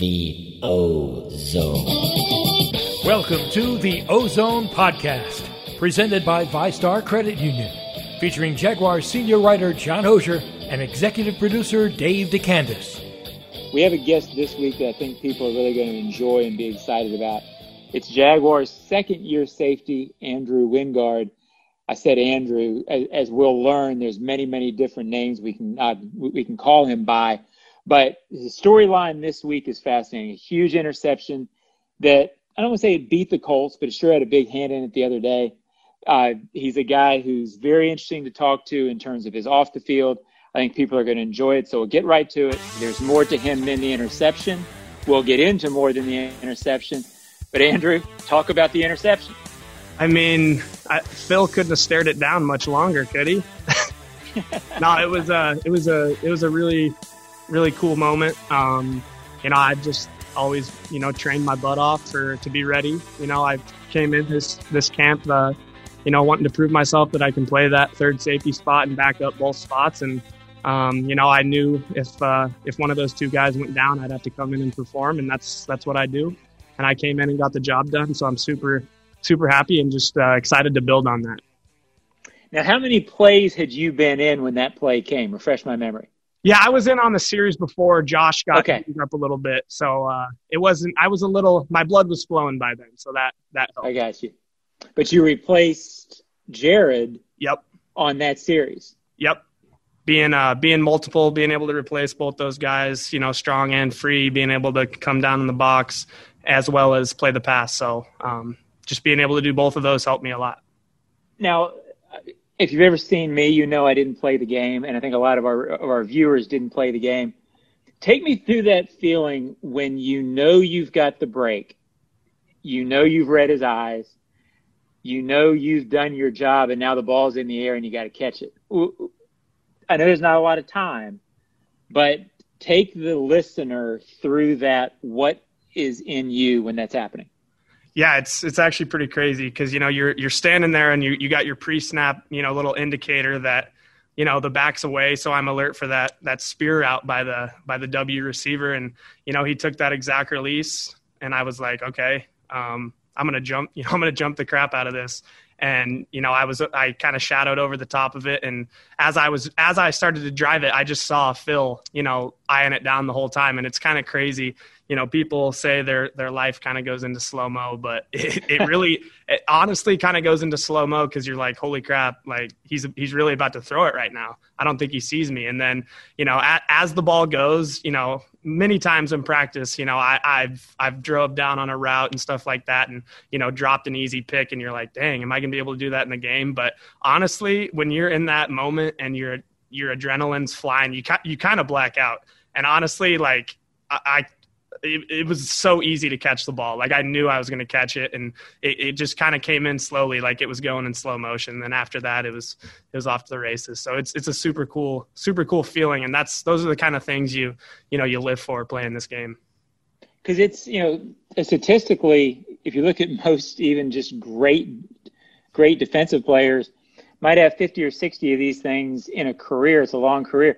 The O-Zone. Welcome to the O-Zone Podcast, presented by VyStar Credit Union, featuring Jaguar senior writer John Oehser and executive producer Dave DeCandis. We have a guest this week that I think people are really going to enjoy and be excited about. It's Jaguars' second year safety, Andrew Wingard. I said Andrew, as, as we'll learn, there's many, many different names we can uh, we can call him by. But the storyline this week is fascinating. A huge interception that I don't want to say it beat the Colts, but it sure had a big hand in it the other day. Uh, he's a guy who's very interesting to talk to in terms of his off the field. I think people are going to enjoy it. So we'll get right to it. There's more to him than the interception. We'll get into more than the interception. But Andrew, talk about the interception. I mean, I, Phil couldn't have stared it down much longer, could he? no, it was a, it was a, it was a really, really cool moment. Um, you know, I just always, you know, trained my butt off for to be ready. You know, I came in this this camp, uh, you know, wanting to prove myself that I can play that third safety spot and back up both spots. And um, you know, I knew if uh, if one of those two guys went down, I'd have to come in and perform, and that's that's what I do and I came in and got the job done. So I'm super, super happy and just uh, excited to build on that. Now, how many plays had you been in when that play came? Refresh my memory. Yeah, I was in on the series before Josh got okay. up a little bit, so uh, it wasn't. I was a little. My blood was flowing by then, so that that. Helped. I got you. But you replaced Jarrod. Yep. On that series. Yep. Being uh being multiple, being able to replace both those guys, you know, strong and free, being able to come down in the box, as well as play the pass. So um, just being able to do both of those helped me a lot. Now, if you've ever seen me, you know I didn't play the game, and I think a lot of our of our viewers didn't play the game. Take me through that feeling when you know you've got the break, you know you've read his eyes, you know you've done your job, and now the ball's in the air and you got to catch it. I know there's not a lot of time, but take the listener through that. What is in you when that's happening? Yeah, it's it's actually pretty crazy because you know you're you're standing there and you you got your pre-snap you know little indicator that you know the back's away, so I'm alert for that that spear out by the by the W receiver, and you know he took that exact release, and I was like, okay, um, I'm gonna jump, you know, I'm gonna jump the crap out of this, and you know i was i kind of shadowed over the top of it. And as i was as i started to drive it i just saw phil you know eyeing it down the whole time. And it's kind of crazy you know people say their their life kind of goes into slow mo but it, it really it honestly kind of goes into slow mo because you're like holy crap like he's he's really about to throw it right now i don't think he sees me and then you know at, as the ball goes you know many times in practice, you know, I, i've I've drove down on a route and stuff like that, and you know, dropped an easy pick, and you're like, dang, am I gonna be able to do that in the game? But honestly, when you're in that moment and your your adrenaline's flying, you you kind of black out. And honestly, like I it, it, was so easy to catch the ball. Like I knew I was going to catch it, and it, it just kind of came in slowly, like it was going in slow motion. And then after that, it was it was off to the races. So it's it's a super cool, super cool feeling, and that's those are the kind of things you you know you live for playing this game. Because it's you know statistically, if you look at most even just great great defensive players, might have fifty or sixty of these things in a career. It's a long career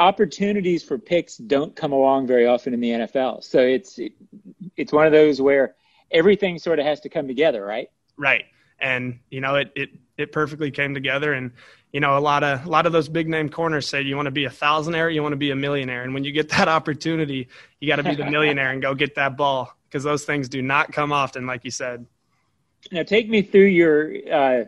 opportunities for picks don't come along very often in the NFL. So it's it's one of those where everything sort of has to come together, right? Right. And you know, it it it perfectly came together and you know, a lot of a lot of those big name corners say you want to be a thousandaire, you want to be a millionaire. And when you get that opportunity, you got to be the millionaire and go get that ball because those things do not come often like you said. Now take me through your uh,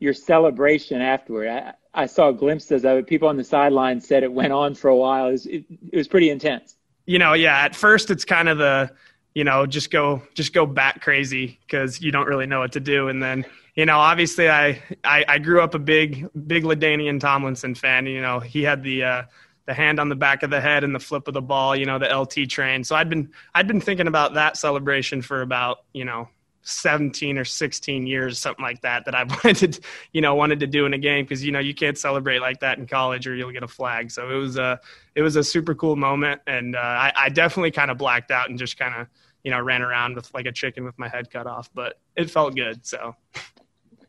your celebration afterward. I, I saw glimpses of it. People on the sideline said it went on for a while. It was, it, it was pretty intense. You know, yeah. At first, it's kind of the you know just go just go bat crazy because you don't really know what to do, and then you know obviously I I, I grew up a big big LaDainian Tomlinson fan. You know he had the uh, the hand on the back of the head and the flip of the ball. You know the LT train. So I'd been I'd been thinking about that celebration for about you know 17 or 16 years, something like that, that I wanted, to, you know, wanted to do in a game because you know you can't celebrate like that in college or you'll get a flag. So it was a it was a super cool moment, and uh, I, I definitely kind of blacked out and just kind of you know ran around with like a chicken with my head cut off, but it felt good. So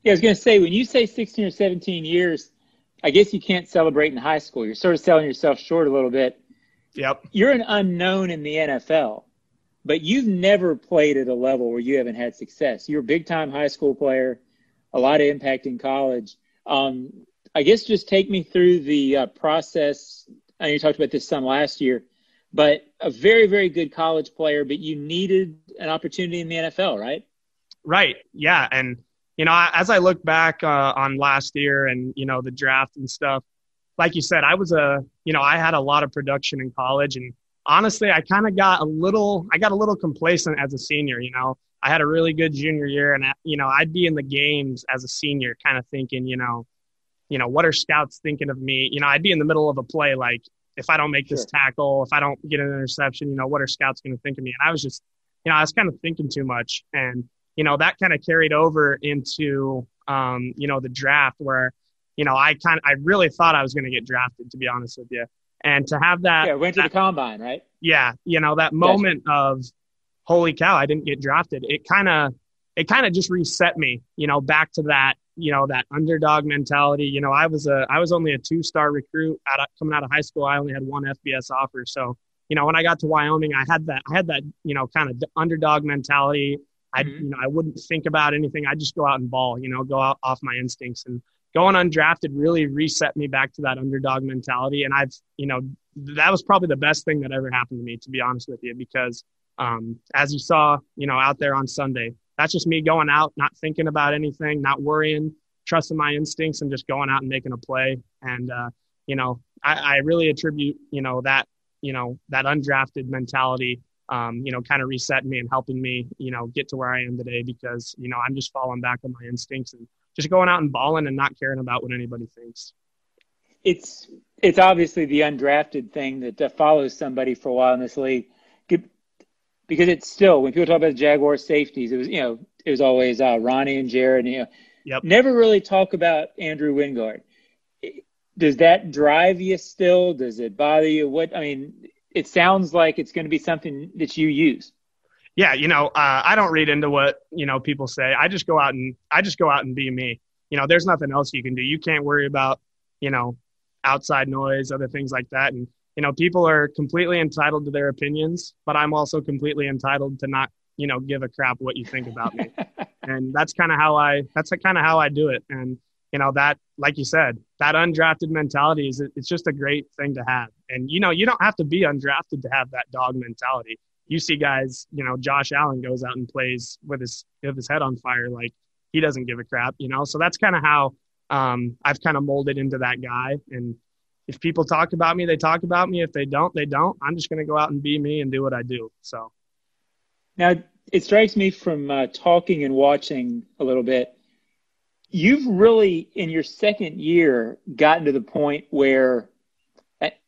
yeah, I was gonna say when you say 16 or 17 years, I guess you can't celebrate in high school. You're sort of selling yourself short a little bit. Yep. You're an unknown in the NFL but you've never played at a level where you haven't had success. You're a big time high school player, a lot of impact in college. Um, I guess just take me through the uh, process. I know you talked about this some last year, but a very, very good college player, but you needed an opportunity in the NFL, right? Right. Yeah. And, you know, as I look back uh, on last year and, you know, the draft and stuff, like you said, I was a, you know, I had a lot of production in college and honestly, I kind of got a little, I got a little complacent as a senior, you know, I had a really good junior year and, you know, I'd be in the games as a senior kind of thinking, you know, you know, what are scouts thinking of me? You know, I'd be in the middle of a play, like if I don't make this tackle, if I don't get an interception, you know, what are scouts going to think of me? And I was just, you know, I was kind of thinking too much. And, you know, that kind of carried over into, um, you know, the draft where, you know, I kind I really thought I was going to get drafted, to be honest with you. And to have that. Yeah, went to the combine, right? Yeah. You know, that moment gotcha. of, holy cow, I didn't get drafted. It kind of, it kind of just reset me, you know, back to that, you know, that underdog mentality. You know, I was a, I was only a two star recruit out of, coming out of high school. I only had one FBS offer. So, you know, when I got to Wyoming, I had that, I had that, you know, kind of underdog mentality. I, mm-hmm. you know, I wouldn't think about anything. I just go out and ball, you know, go out off my instincts and going undrafted really reset me back to that underdog mentality. And I've, you know, that was probably the best thing that ever happened to me, to be honest with you, because um, as you saw, you know, out there on Sunday, that's just me going out, not thinking about anything, not worrying, trusting my instincts, and just going out and making a play. And uh, you know, I, I, really attribute, you know, that you know that undrafted mentality, um, you know, kind of resetting me and helping me, you know, get to where I am today because you know I'm just falling back on my instincts and just going out and balling and not caring about what anybody thinks. It's it's obviously the undrafted thing that uh, follows somebody for a while in this league because it's still when people talk about the Jaguar safeties, it was you know it was always uh, Ronnie and Jarrod. And, you know, yep. never really talk about Andrew Wingard. Does that drive you still? Does it bother you? What I mean, it sounds like it's going to be something that you use. Yeah, you know, uh, I don't read into what you know people say. I just go out and I just go out and be me. You know, there's nothing else you can do. You can't worry about you know outside noise, other things like that, and you know, people are completely entitled to their opinions, but I'm also completely entitled to not, you know, give a crap what you think about me. and that's kind of how I, that's kind of how I do it. And, you know, that, like you said, that undrafted mentality is, it's just a great thing to have. And, you know, you don't have to be undrafted to have that dog mentality. You see guys, you know, Josh Allen goes out and plays with his, with his head on fire. Like he doesn't give a crap, you know? So that's kind of how, um, I've kind of molded into that guy. And, if people talk about me, they talk about me. If they don't, they don't. I'm just going to go out and be me and do what I do. So now it strikes me from uh, talking and watching a little bit, you've really in your second year gotten to the point where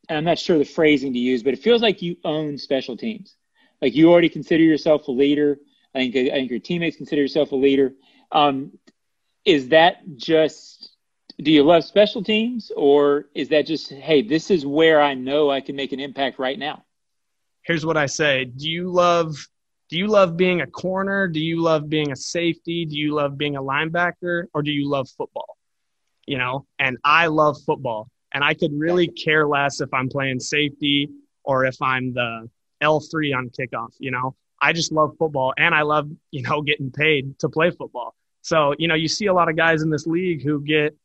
I'm not sure the phrasing to use, but it feels like you own special teams. Like you already consider yourself a leader. I think I think your teammates consider yourself a leader. Um, is that just do you love special teams or is that just hey this is where i know i can make an impact right now? Here's what i say. Do you love do you love being a corner? Do you love being a safety? Do you love being a linebacker? Or do you love football? You know and i love football. And i could really care less if i'm playing safety or if i'm the l3 on kickoff you know i just love football and i love you know getting paid to play football so you know you see a lot of guys in this league who get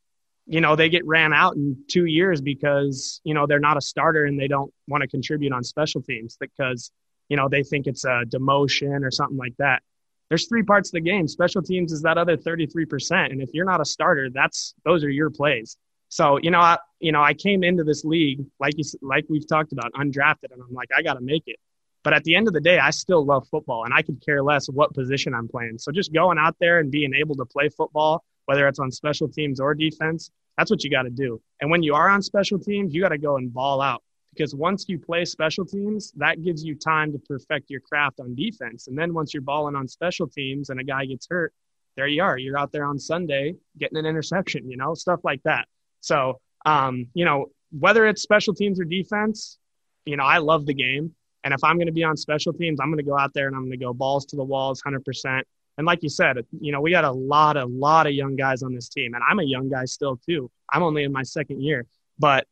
you know, they get ran out in two years because, you know, they're not a starter and they don't want to contribute on special teams because, you know, they think it's a demotion or something like that. There's three parts of the game. Special teams is that other 33%. And if you're not a starter, that's, those are your plays. So, you know, I, you know, I came into this league, like you, like we've talked about, undrafted, and I'm like, I got to make it. But at the end of the day, I still love football and I could care less what position I'm playing. So just going out there and being able to play football whether it's on special teams or defense, that's what you got to do. And when you are on special teams, you got to go and ball out because once you play special teams, that gives you time to perfect your craft on defense. And then once you're balling on special teams and a guy gets hurt, there you are. You're out there on Sunday getting an interception, you know, stuff like that. So, um, you know, whether it's special teams or defense, you know, I love the game. And if I'm going to be on special teams, I'm going to go out there and I'm going to go balls to the walls 100%. And like you said, you know, we got a lot, a lot of young guys on this team, and I'm a young guy still too. I'm only in my second year, but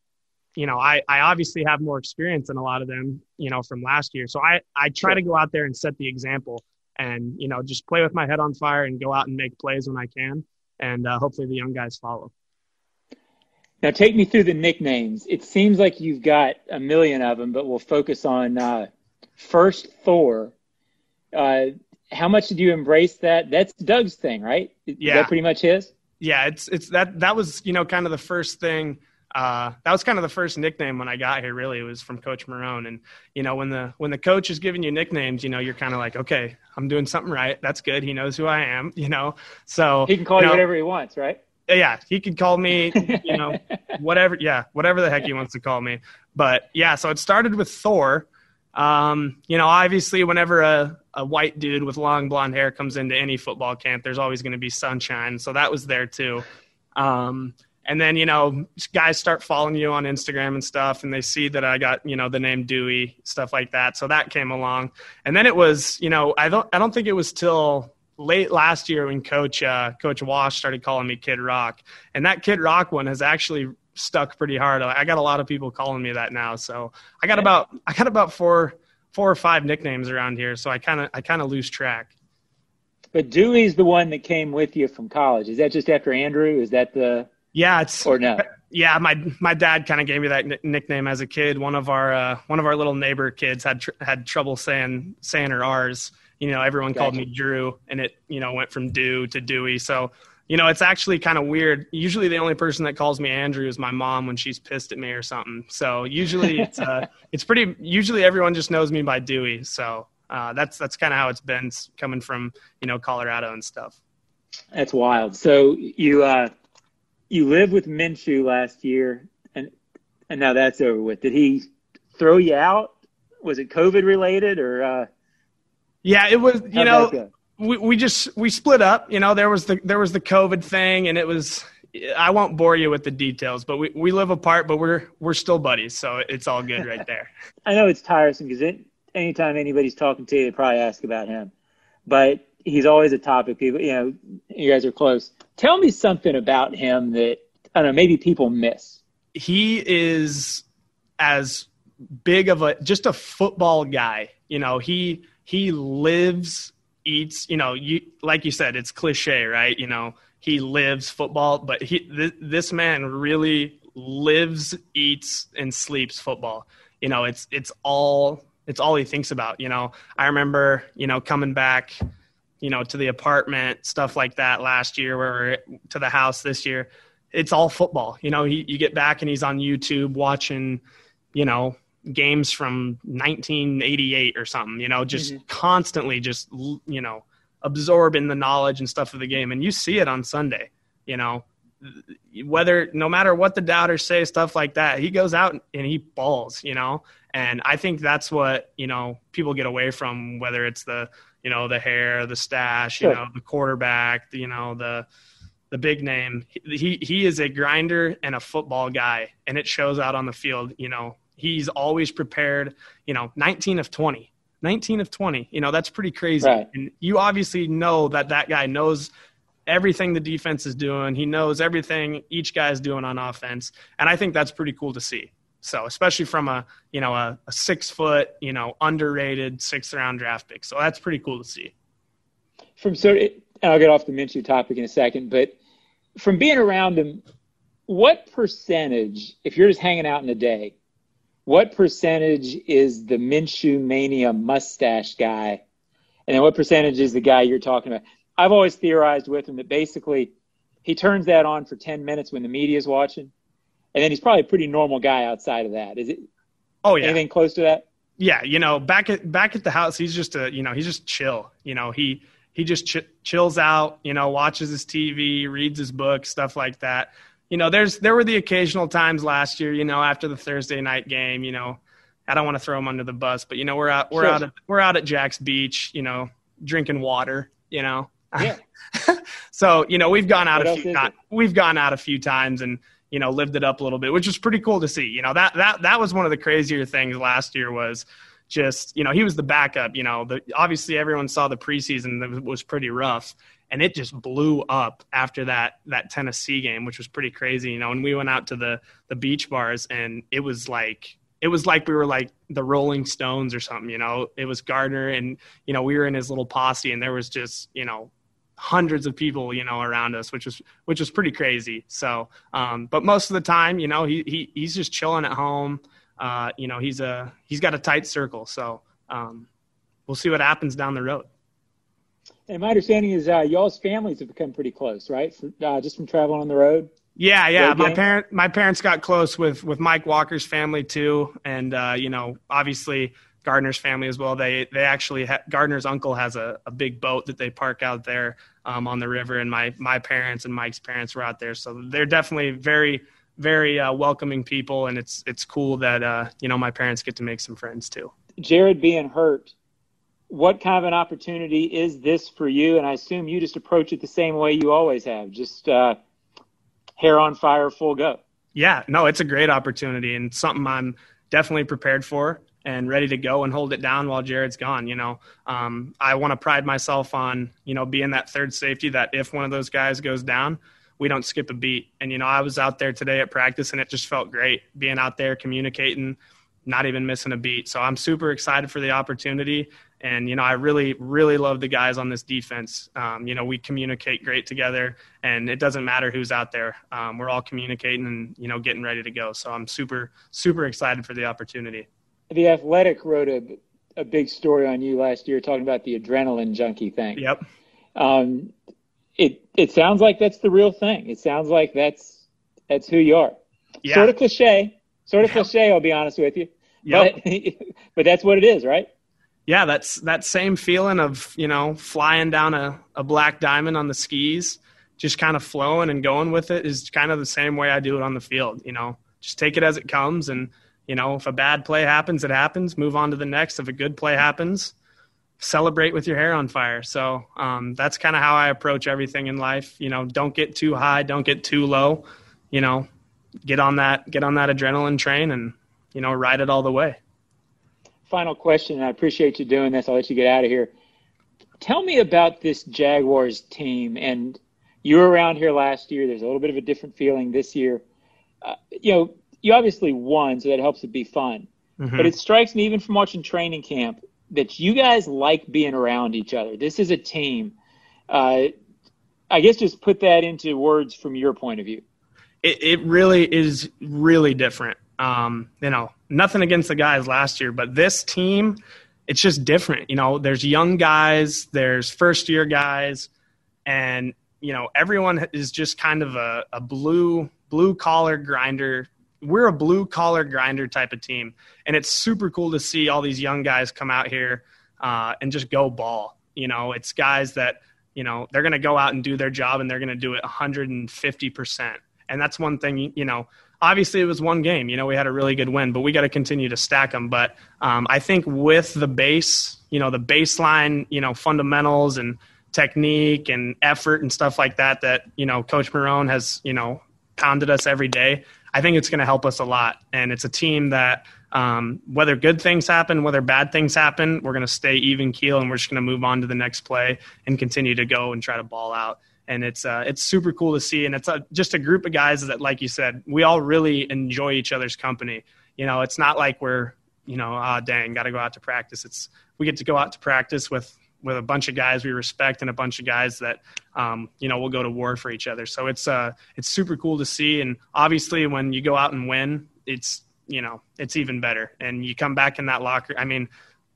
you know, I, I obviously have more experience than a lot of them, you know, from last year. So I, I try to go out there and set the example and, you know, just play with my head on fire and go out and make plays when I can. And uh, hopefully the young guys follow. Now, take me through the nicknames. It seems like you've got a million of them, but we'll focus on uh, first Thor. Uh, how much did you embrace that? That's Doug's thing, right? Yeah, Is that pretty much his. Yeah, it's it's that that was you know kind of the first thing. Uh, that was kind of the first nickname when I got here. Really, it was from Coach Marrone, and you know when the when the coach is giving you nicknames, you know you're kind of like, okay, I'm doing something right. That's good. He knows who I am. You know, so he can call you, know, you whatever he wants, right? Yeah, he could call me, you know, whatever. Yeah, whatever the heck he wants to call me. But yeah, so it started with Thor. Um, you know, obviously, whenever a, a white dude with long blonde hair comes into any football camp, there's always going to be sunshine. So that was there too. Um, and then, you know, guys start following you on Instagram and stuff, and they see that I got, you know, the name Dewey, stuff like that. So that came along. And then it was, you know, I don't, I don't think it was till late last year when Coach uh, Coach Wash started calling me Kid Rock, and that Kid Rock one has actually stuck pretty hard. I got a lot of people calling me that now, so I got about I got about four four or five nicknames around here, so I kind of I kind of lose track. But Dewey's the one that came with you from college. Is that just after Andrew? Is that the yeah? It's or no? Yeah, my my dad kind of gave me that nickname as a kid. One of our uh, one of our little neighbor kids had tr- had trouble saying saying her R's, you know, everyone gotcha. called me Drew and it, you know, went from Dew to Dewey. So, you know, it's actually kind of weird. Usually the only person that calls me Andrew is my mom when she's pissed at me or something. So usually it's, uh, it's pretty, usually everyone just knows me by Dewey. So, uh, that's, that's kind of how it's been coming from, you know, Colorado and stuff. That's wild. So you, uh, you lived with Minshew last year and, and now that's over with. Did he throw you out? Was it COVID related or, uh, yeah, it was. You How'd know, we we just we split up. You know, there was the there was the COVID thing, and it was. I won't bore you with the details, but we, we live apart, but we're we're still buddies, so it's all good right there. I know it's tiresome because it, anytime anybody's talking to you, they probably ask about him, but he's always a topic. People, you know, you guys are close. Tell me something about him that I don't know, maybe people miss. He is as big of a just a football guy. You know, he he lives, eats, you know, you like you said, it's cliche, right? You know, he lives football, but he th- this man really lives, eats, and sleeps football. You know, it's it's all it's all he thinks about. You know, I remember you know coming back, you know, to the apartment, stuff like that last year, where we're to the house this year. It's all football. You know, he, you get back and he's on YouTube watching, you know, games from 1988 or something, you know, just mm-hmm. constantly just, you know, absorbing the knowledge and stuff of the game. And you see it on Sunday, you know, whether no matter what the doubters say, stuff like that, he goes out and he balls, you know. And I think that's what, you know, people get away from, whether it's the, you know, the hair, the stash, sure. you know, the quarterback, the, you know, the, the big name. He he is a grinder and a football guy, and it shows out on the field. You know, He's always prepared, you know, 19 of 20. 19 of 20. You know, that's pretty crazy. Right. And you obviously know that that guy knows everything the defense is doing. He knows everything each guy is doing on offense. And I think that's pretty cool to see. So, especially from a, you know, a, a six foot, you know, underrated sixth round draft pick. So that's pretty cool to see. From so, I'll get off the Minshew topic in a second, but from being around him, what percentage, if you're just hanging out in a day, what percentage is the Minshew mania mustache guy, and then what percentage is the guy you're talking about? I've always theorized with him that basically he turns that on for 10 minutes when the media is watching, and then he's probably a pretty normal guy outside of that. Is it? Oh yeah. Anything close to that? Yeah, you know, back at back at the house, he's just a you know he's just chill. You know, he he just ch- chills out. You know, watches his TV, reads his book, stuff like that you know, there's there were the occasional times last year, you know, after the Thursday night game, you know, I don't want to throw him under the bus, but you know, we're out we're sure. out at we're out at Jax Beach, you know, drinking water, you know. Yeah. so, you know, we've gone out what a few times. We've gone out a few times and you know, lived it up a little bit, which was pretty cool to see. You know, that that that was one of the crazier things last year was just, you know, he was the backup, you know, the obviously everyone saw the preseason that was pretty rough and it just blew up after that that Tennessee game, which was pretty crazy, you know. And we went out to the the beach bars, and it was like it was like we were like the Rolling Stones or something, you know. It was Gardner, and you know we were in his little posse, and there was just you know hundreds of people, you know, around us, which was which was pretty crazy. So, um, but most of the time, you know, he, he he's just chilling at home. Uh, you know, he's a he's got a tight circle. So um, we'll see what happens down the road. And my understanding is uh, y'all's families have become pretty close, right? For, uh, just from traveling on the road. Yeah, yeah. My parent, my parents got close with with Mike Walker's family too, and uh, you know, obviously Gardner's family as well. They they actually ha- Gardner's uncle has a, a big boat that they park out there um, on the river, and my my parents and Mike's parents were out there, so they're definitely very very uh, welcoming people, and it's it's cool that uh, you know my parents get to make some friends too. Jarrod being hurt, what kind of an opportunity is this for you? And I assume you just approach it the same way you always have, just uh, hair on fire, full go. Yeah, no, it's a great opportunity and something I'm definitely prepared for and ready to go and hold it down while Jarrod's gone. You know, um, I want to pride myself on you know being that third safety that if one of those guys goes down, we don't skip a beat. And you know, I was out there today at practice and it just felt great being out there communicating, not even missing a beat. So I'm super excited for the opportunity. And you know, I really, really love the guys on this defense. Um, you know, we communicate great together, and it doesn't matter who's out there. Um, we're all communicating and you know getting ready to go. So I'm super, super excited for the opportunity the Athletic wrote a a big story on you last year talking about the adrenaline junkie thing. Yep. Um, it it sounds like that's the real thing. It sounds like that's that's who you are. Yeah. Sort of cliche. Sort of yep. cliche. I'll be honest with you. Yep. But but that's what it is, right? Yeah, that's that same feeling of you know flying down a, a black diamond on the skis, just kind of flowing and going with it is kind of the same way I do it on the field. You know, just take it as it comes and you know, if a bad play happens, it happens. Move on to the next. If a good play happens, celebrate with your hair on fire. So um, that's kind of how I approach everything in life. You know, don't get too high, don't get too low. You know, get on that get on that adrenaline train and you know ride it all the way. Final question. I appreciate you doing this. I'll let you get out of here. Tell me about this Jaguars team. And you were around here last year. There's a little bit of a different feeling this year. Uh, you know, you obviously won, so that helps it be fun. Mm-hmm. But it strikes me, even from watching training camp, that you guys like being around each other. This is a team. Uh, I guess just put that into words from your point of view. It, it really is really different. Um, you know, nothing against the guys last year, but this team, it's just different. You know, there's young guys, there's first year guys, and you know, everyone is just kind of a, a blue blue collar grinder we're a blue collar grinder type of team, and it's super cool to see all these young guys come out here uh, and just go ball. You know, it's guys that you know they're going to go out and do their job, and they're going to do it 150 percent. And that's one thing. You know, obviously it was one game. You know, we had a really good win, but we got to continue to stack them. But um, I think with the base, you know, the baseline, you know, fundamentals and technique and effort and stuff like that that you know Coach Marrone has you know pounded us every day. I think it's going to help us a lot. And it's a team that, um, whether good things happen, whether bad things happen, we're going to stay even keel and we're just going to move on to the next play and continue to go and try to ball out. And it's uh, it's super cool to see, and it's a, just a group of guys that, like you said, we all really enjoy each other's company. You know, it's not like we're you know, ah, dang, got to go out to practice. It's we get to go out to practice with with a bunch of guys we respect and a bunch of guys that um, you know will go to war for each other. So it's uh it's super cool to see, and obviously when you go out and win, it's you know it's even better, and you come back in that locker. I mean,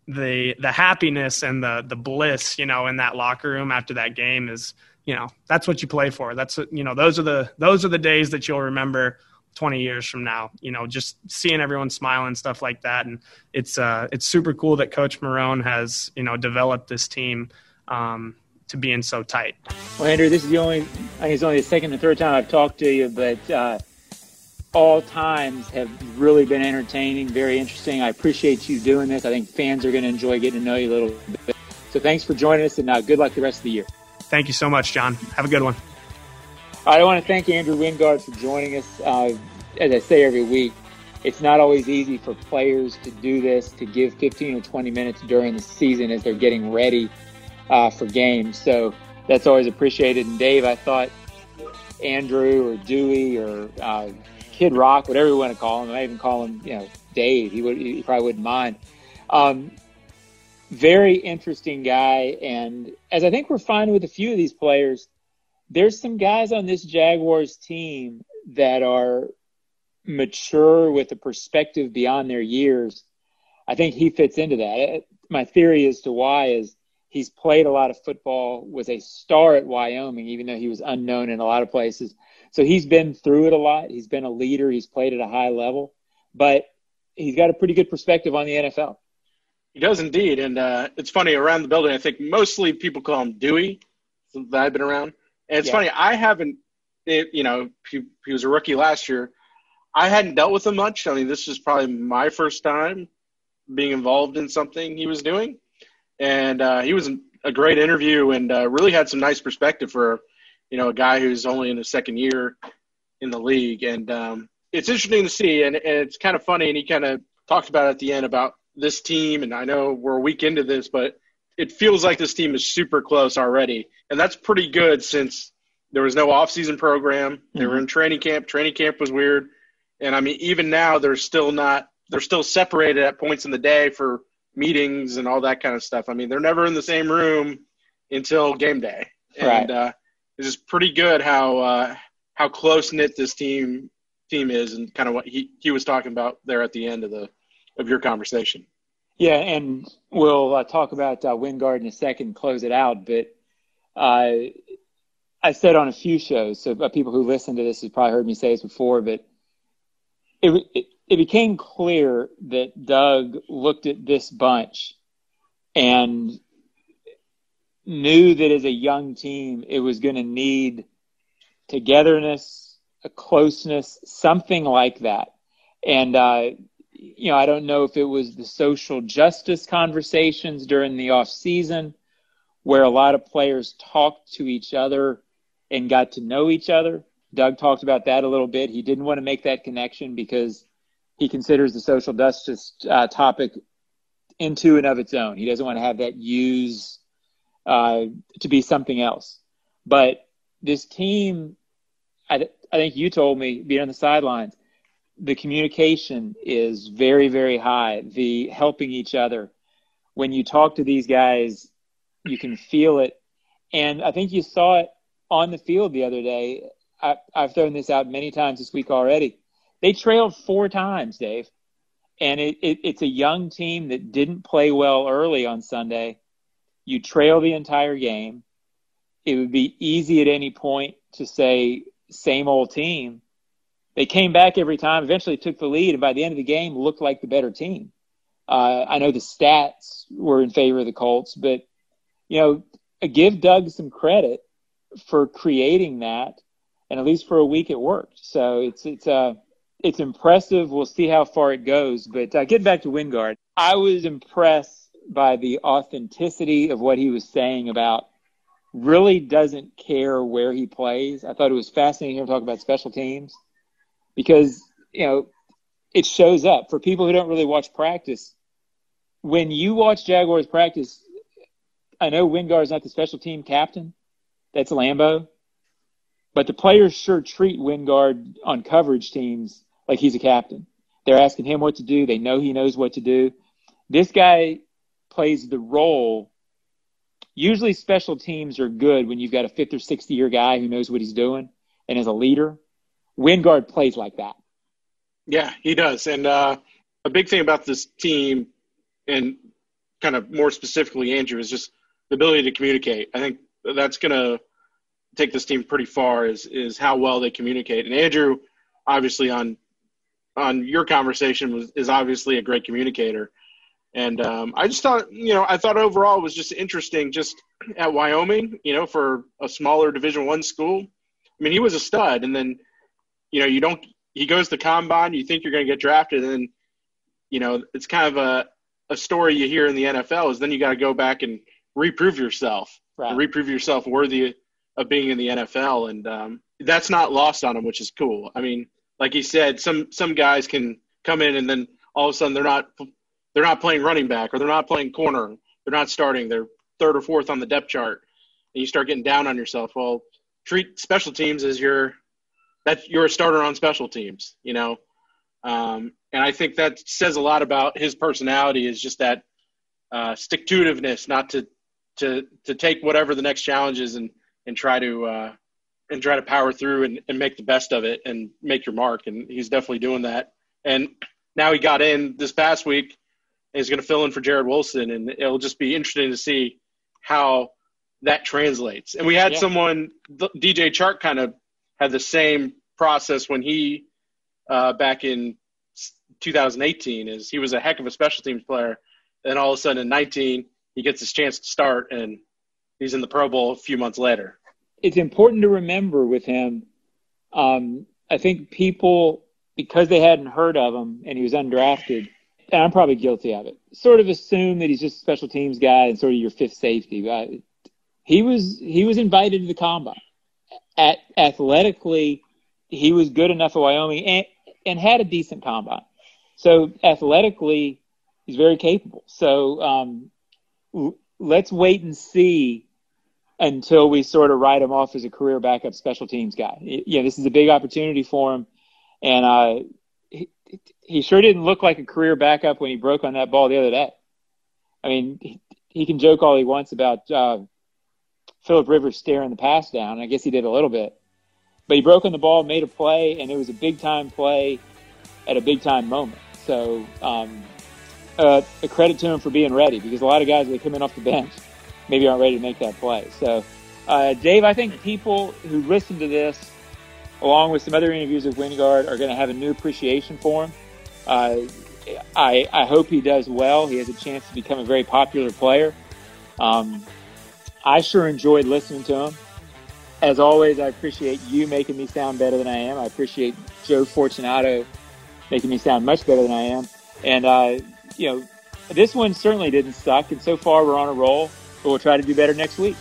the the happiness and the the bliss you know in that locker room after that game is you know that's what you play for. That's you know those are the those are the days that you'll remember 20 years from now you know just seeing everyone smile and stuff like that. And it's uh it's super cool that coach marrone has you know developed this team um, to being so tight. Well andrew this is the only i think it's only the second and third time i've talked to you but uh, all times have really been entertaining very interesting. I appreciate you doing this. I think fans are going to enjoy getting to know you a little bit. So thanks for joining us and uh, good luck the rest of the year thank you so much john have a good one I want to thank Andrew Wingard for joining us. Uh, as I say every week, it's not always easy for players to do this, to give 15 or 20 minutes during the season as they're getting ready uh, for games. So that's always appreciated. And Dave, I thought Andrew or Dewey or uh, Kid Rock, whatever you want to call him, I even call him, you know, Dave. He would, he probably wouldn't mind. Um, very interesting guy, and as I think we're finding with a few of these players, there's some guys on this Jaguars team that are mature with a perspective beyond their years. I think he fits into that. Uh, my theory as to why is he's played a lot of football, was a star at Wyoming, even though he was unknown in a lot of places. So he's been through it a lot. He's been a leader. He's played at a high level, but he's got a pretty good perspective on the NFL. He does indeed, and uh, it's funny around the building. I think mostly people call him Dewey that I've been around, and it's yeah. funny. I haven't, it, you know, he, he was a rookie last year. I hadn't dealt with him much. I mean, this is probably my first time being involved in something he was doing, and uh, he was a great interview and uh, really had some nice perspective for, you know, a guy who's only in his second year in the league, and um, it's interesting to see, and, and it's kind of funny. And he kind of talked about at the end about this team, and I know we're a week into this, but it feels like this team is super close already, and that's pretty good since there was no off-season program. They mm-hmm. were in training camp. Training camp was weird, and I mean, even now they're still not. They're still separated at points in the day for meetings and all that kind of stuff. I mean, they're never in the same room until game day, and right. uh, it's just pretty good how uh, how close knit this team team is, and kind of what he he was talking about there at the end of the of your conversation. Yeah, and we'll uh, talk about uh, Wingard in a second, close it out. But uh, I said on a few shows, so uh, people who listen to this have probably heard me say this before, but it, it, it became clear that Doug looked at this bunch and knew that as a young team, it was going to need togetherness, a closeness, something like that. And uh, you know, I don't know if it was the social justice conversations during the off season where a lot of players talked to each other and got to know each other. Doug talked about that a little bit. He didn't want to make that connection because he considers the social justice uh, topic into and of its own. He doesn't want to have that used uh, to be something else. But this team, I, I think you told me being on the sidelines, the communication is very, very high. The helping each other. When you talk to these guys, you can feel it. And I think you saw it on the field the other day. I, have thrown this out many times this week already. They trailed four times, Dave. And it, it, it's a young team that didn't play well early on Sunday. You trail the entire game. It would be easy at any point to say, same old team they came back every time, eventually took the lead, and by the end of the game, looked like the better team. Uh, I know the stats were in favor of the Colts, but you know, give Doug some credit for creating that, and at least for a week it worked. So it's it's uh it's impressive. We'll see how far it goes. But uh, getting back to Wingard, I was impressed by the authenticity of what he was saying about really doesn't care where he plays. I thought it was fascinating to talk about special teams because you know it shows up for people who don't really watch practice. When you watch Jaguars practice, I know Wingard is not the special team captain. That's Lambo. But the players sure treat Wingard on coverage teams like he's a captain. They're asking him what to do. They know he knows what to do. This guy plays the role. Usually, special teams are good when you've got a fifth or sixth year guy who knows what he's doing and is a leader. Wingard plays like that. Yeah, he does. And uh, a big thing about this team, and kind of more specifically Andrew, is just the ability to communicate. I think that's going to take this team pretty far. Is is how well they communicate. And Andrew, obviously on on your conversation was is obviously a great communicator. And um, I just thought, you know, I thought overall was just interesting, just at Wyoming, you know, for a smaller Division One school. I mean, he was a stud, and then you know, you don't. He goes to combine. You think you're going to get drafted, and you know, it's kind of a a story you hear in the NFL is then you got to go back and reprove yourself, right. and reprove yourself worthy of being in the NFL, and um, that's not lost on him, which is cool. I mean, like he said, some some guys can come in and then all of a sudden they're not they're not playing running back or they're not playing corner, they're not starting, they're third or fourth on the depth chart, and you start getting down on yourself. Well, treat special teams as your that you're a starter on special teams, you know. Um, and I think that says a lot about his personality is just that uh, stick to itiveness, not to to to take whatever the next challenge is and and try to uh, and try to power through and, and make the best of it and make your mark. And he's definitely doing that. And now he got in this past week and he's going to fill in for Jarrod Wilson. And it'll just be interesting to see how that translates. And we had yeah. someone, DJ Chark, kind of had the same process when he uh, back in 2018 is he was a heck of a special teams player. and all of a sudden in 19, he gets his chance to start and he's in the Pro Bowl a few months later it's important to remember with him. Um, I think people, because they hadn't heard of him and he was undrafted, and I'm probably guilty of it, sort of assume that he's just a special teams guy and sort of your fifth safety. But he was he was invited to the combine. At athletically, he was good enough at Wyoming and and had a decent combine. So athletically, he's very capable. So um, let's wait and see until we sort of write him off as a career backup special teams guy. Yeah, this is a big opportunity for him, and uh, he, he sure didn't look like a career backup when he broke on that ball the other day. I mean, he, he can joke all he wants about uh, Philip Rivers staring the pass down. I guess he did a little bit, but he broke on the ball, made a play, and it was a big time play at a big time moment. So, um, uh, a credit to him for being ready because a lot of guys they come in off the bench maybe aren't ready to make that play. So, uh, Dave, I think people who listen to this, along with some other interviews with Wingard, are going to have a new appreciation for him. Uh, I, I hope he does well. He has a chance to become a very popular player. Um, I sure enjoyed listening to him. As always, I appreciate you making me sound better than I am. I appreciate Joe Fortunato making me sound much better than I am. And, uh, you know, this one certainly didn't suck. And so far, we're on a roll but we'll try to do better next week.